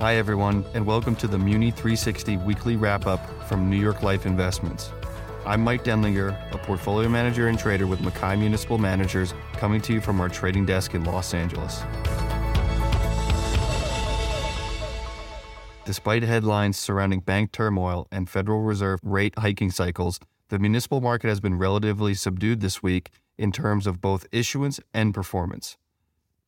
Hi, everyone, and welcome to the Muni 360 weekly wrap up from New York Life Investments. I'm Mike Denlinger, a portfolio manager and trader with Mackay Municipal Managers, coming to you from our trading desk in Los Angeles. Despite headlines surrounding bank turmoil and Federal Reserve rate hiking cycles, the municipal market has been relatively subdued this week in terms of both issuance and performance.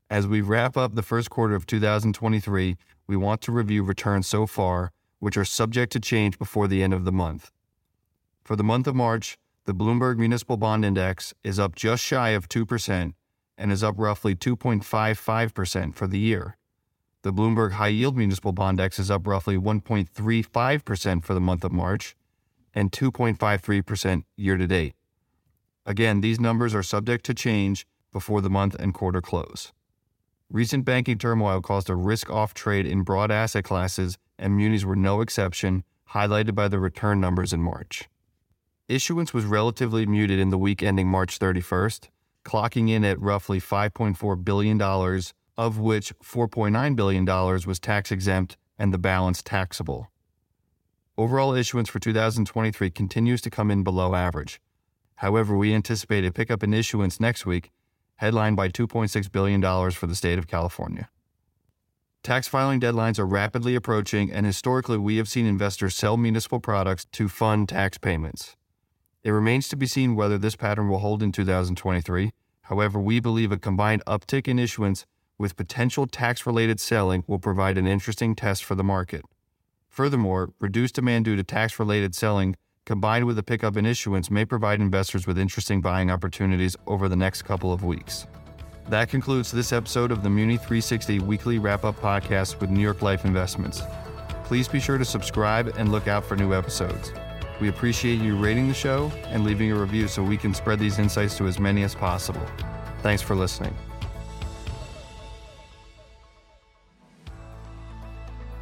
As we wrap up the first quarter of 2023, we want to review returns so far, which are subject to change before the end of the month. For the month of March, the Bloomberg Municipal Bond Index is up just shy of 2% and is up roughly 2.55% for the year. The Bloomberg High Yield Municipal Bond Index is up roughly 1.35% for the month of March and 2.53% year to date. Again, these numbers are subject to change before the month and quarter close. Recent banking turmoil caused a risk off trade in broad asset classes, and munis were no exception, highlighted by the return numbers in March. Issuance was relatively muted in the week ending March 31st, clocking in at roughly $5.4 billion, of which $4.9 billion was tax exempt and the balance taxable. Overall issuance for 2023 continues to come in below average. However, we anticipate a pickup in issuance next week, headlined by $2.6 billion for the state of California. Tax filing deadlines are rapidly approaching, and historically, we have seen investors sell municipal products to fund tax payments. It remains to be seen whether this pattern will hold in 2023. However, we believe a combined uptick in issuance with potential tax related selling will provide an interesting test for the market. Furthermore, reduced demand due to tax related selling combined with a pickup in issuance may provide investors with interesting buying opportunities over the next couple of weeks. That concludes this episode of the Muni 360 weekly wrap up podcast with New York Life Investments. Please be sure to subscribe and look out for new episodes. We appreciate you rating the show and leaving a review so we can spread these insights to as many as possible. Thanks for listening.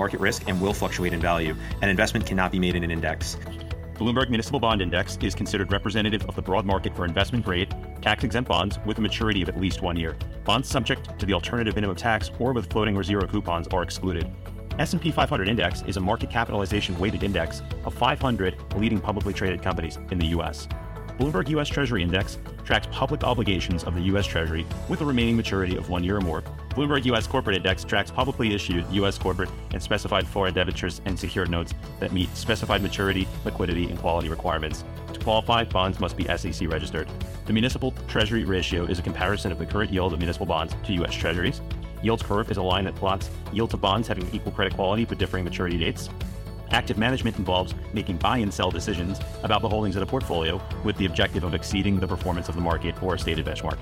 market risk and will fluctuate in value. An investment cannot be made in an index. Bloomberg Municipal Bond Index is considered representative of the broad market for investment grade, tax exempt bonds with a maturity of at least one year. Bonds subject to the alternative minimum tax or with floating or zero coupons are excluded. S&P 500 Index is a market capitalization weighted index of 500 leading publicly traded companies in the U.S. Bloomberg U.S. Treasury Index tracks public obligations of the U.S. Treasury with a remaining maturity of one year or more. Bloomberg U.S. Corporate Index tracks publicly issued U.S. corporate and specified foreign debentures and secured notes that meet specified maturity, liquidity, and quality requirements. To qualify, bonds must be SEC registered. The municipal treasury ratio is a comparison of the current yield of municipal bonds to U.S. Treasuries. Yield curve is a line that plots yield to bonds having equal credit quality but differing maturity dates. Active management involves making buy and sell decisions about the holdings in a portfolio with the objective of exceeding the performance of the market or a stated benchmark.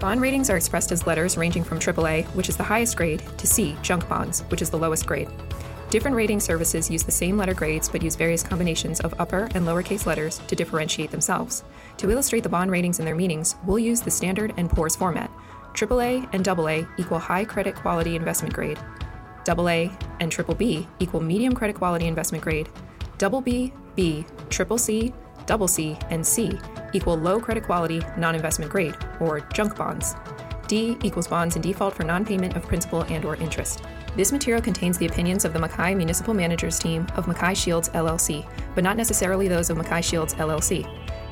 Bond ratings are expressed as letters ranging from AAA, which is the highest grade, to C, junk bonds, which is the lowest grade. Different rating services use the same letter grades but use various combinations of upper and lowercase letters to differentiate themselves. To illustrate the bond ratings and their meanings, we'll use the standard and poor's format. AAA and AA equal high credit quality investment grade, AA, and triple B equal medium credit quality investment grade. Double B, B, triple C, double C, and C equal low credit quality non investment grade, or junk bonds. D equals bonds in default for non payment of principal and or interest. This material contains the opinions of the Mackay Municipal Managers team of Mackay Shields LLC, but not necessarily those of Mackay Shields LLC.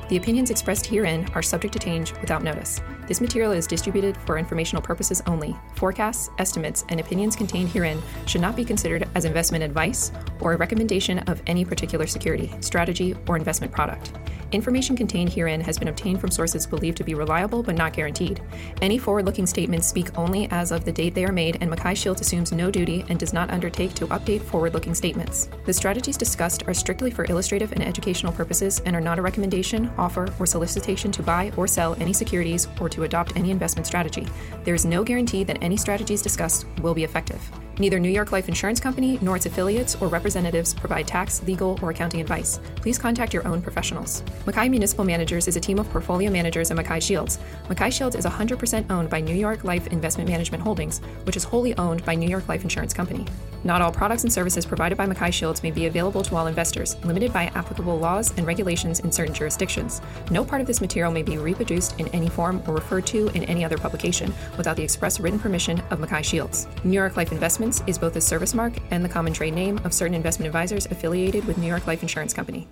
The opinions expressed herein are subject to change without notice. This material is distributed for informational purposes only. Forecasts, estimates, and opinions contained herein should not be considered as investment advice or a recommendation of any particular security, strategy, or investment product. Information contained herein has been obtained from sources believed to be reliable but not guaranteed. Any forward looking statements speak only as of the date they are made, and Mackay Shields assumes no duty and does not undertake to update forward looking statements. The strategies discussed are strictly for illustrative and educational purposes and are not a recommendation, offer, or solicitation to buy or sell any securities or to adopt any investment strategy. There is no guarantee that any strategies discussed will be effective. Neither New York Life Insurance Company nor its affiliates or representatives provide tax, legal, or accounting advice. Please contact your own professionals. Mackay Municipal Managers is a team of portfolio managers at Mackay Shields. Mackay Shields is 100% owned by New York Life Investment Management Holdings, which is wholly owned by New York Life Insurance Company. Not all products and services provided by Mackay Shields may be available to all investors, limited by applicable laws and regulations in certain jurisdictions. No part of this material may be reproduced in any form or referred to in any other publication without the express written permission of Mackay Shields. New York Life Investments is both a service mark and the common trade name of certain investment advisors affiliated with New York Life Insurance Company.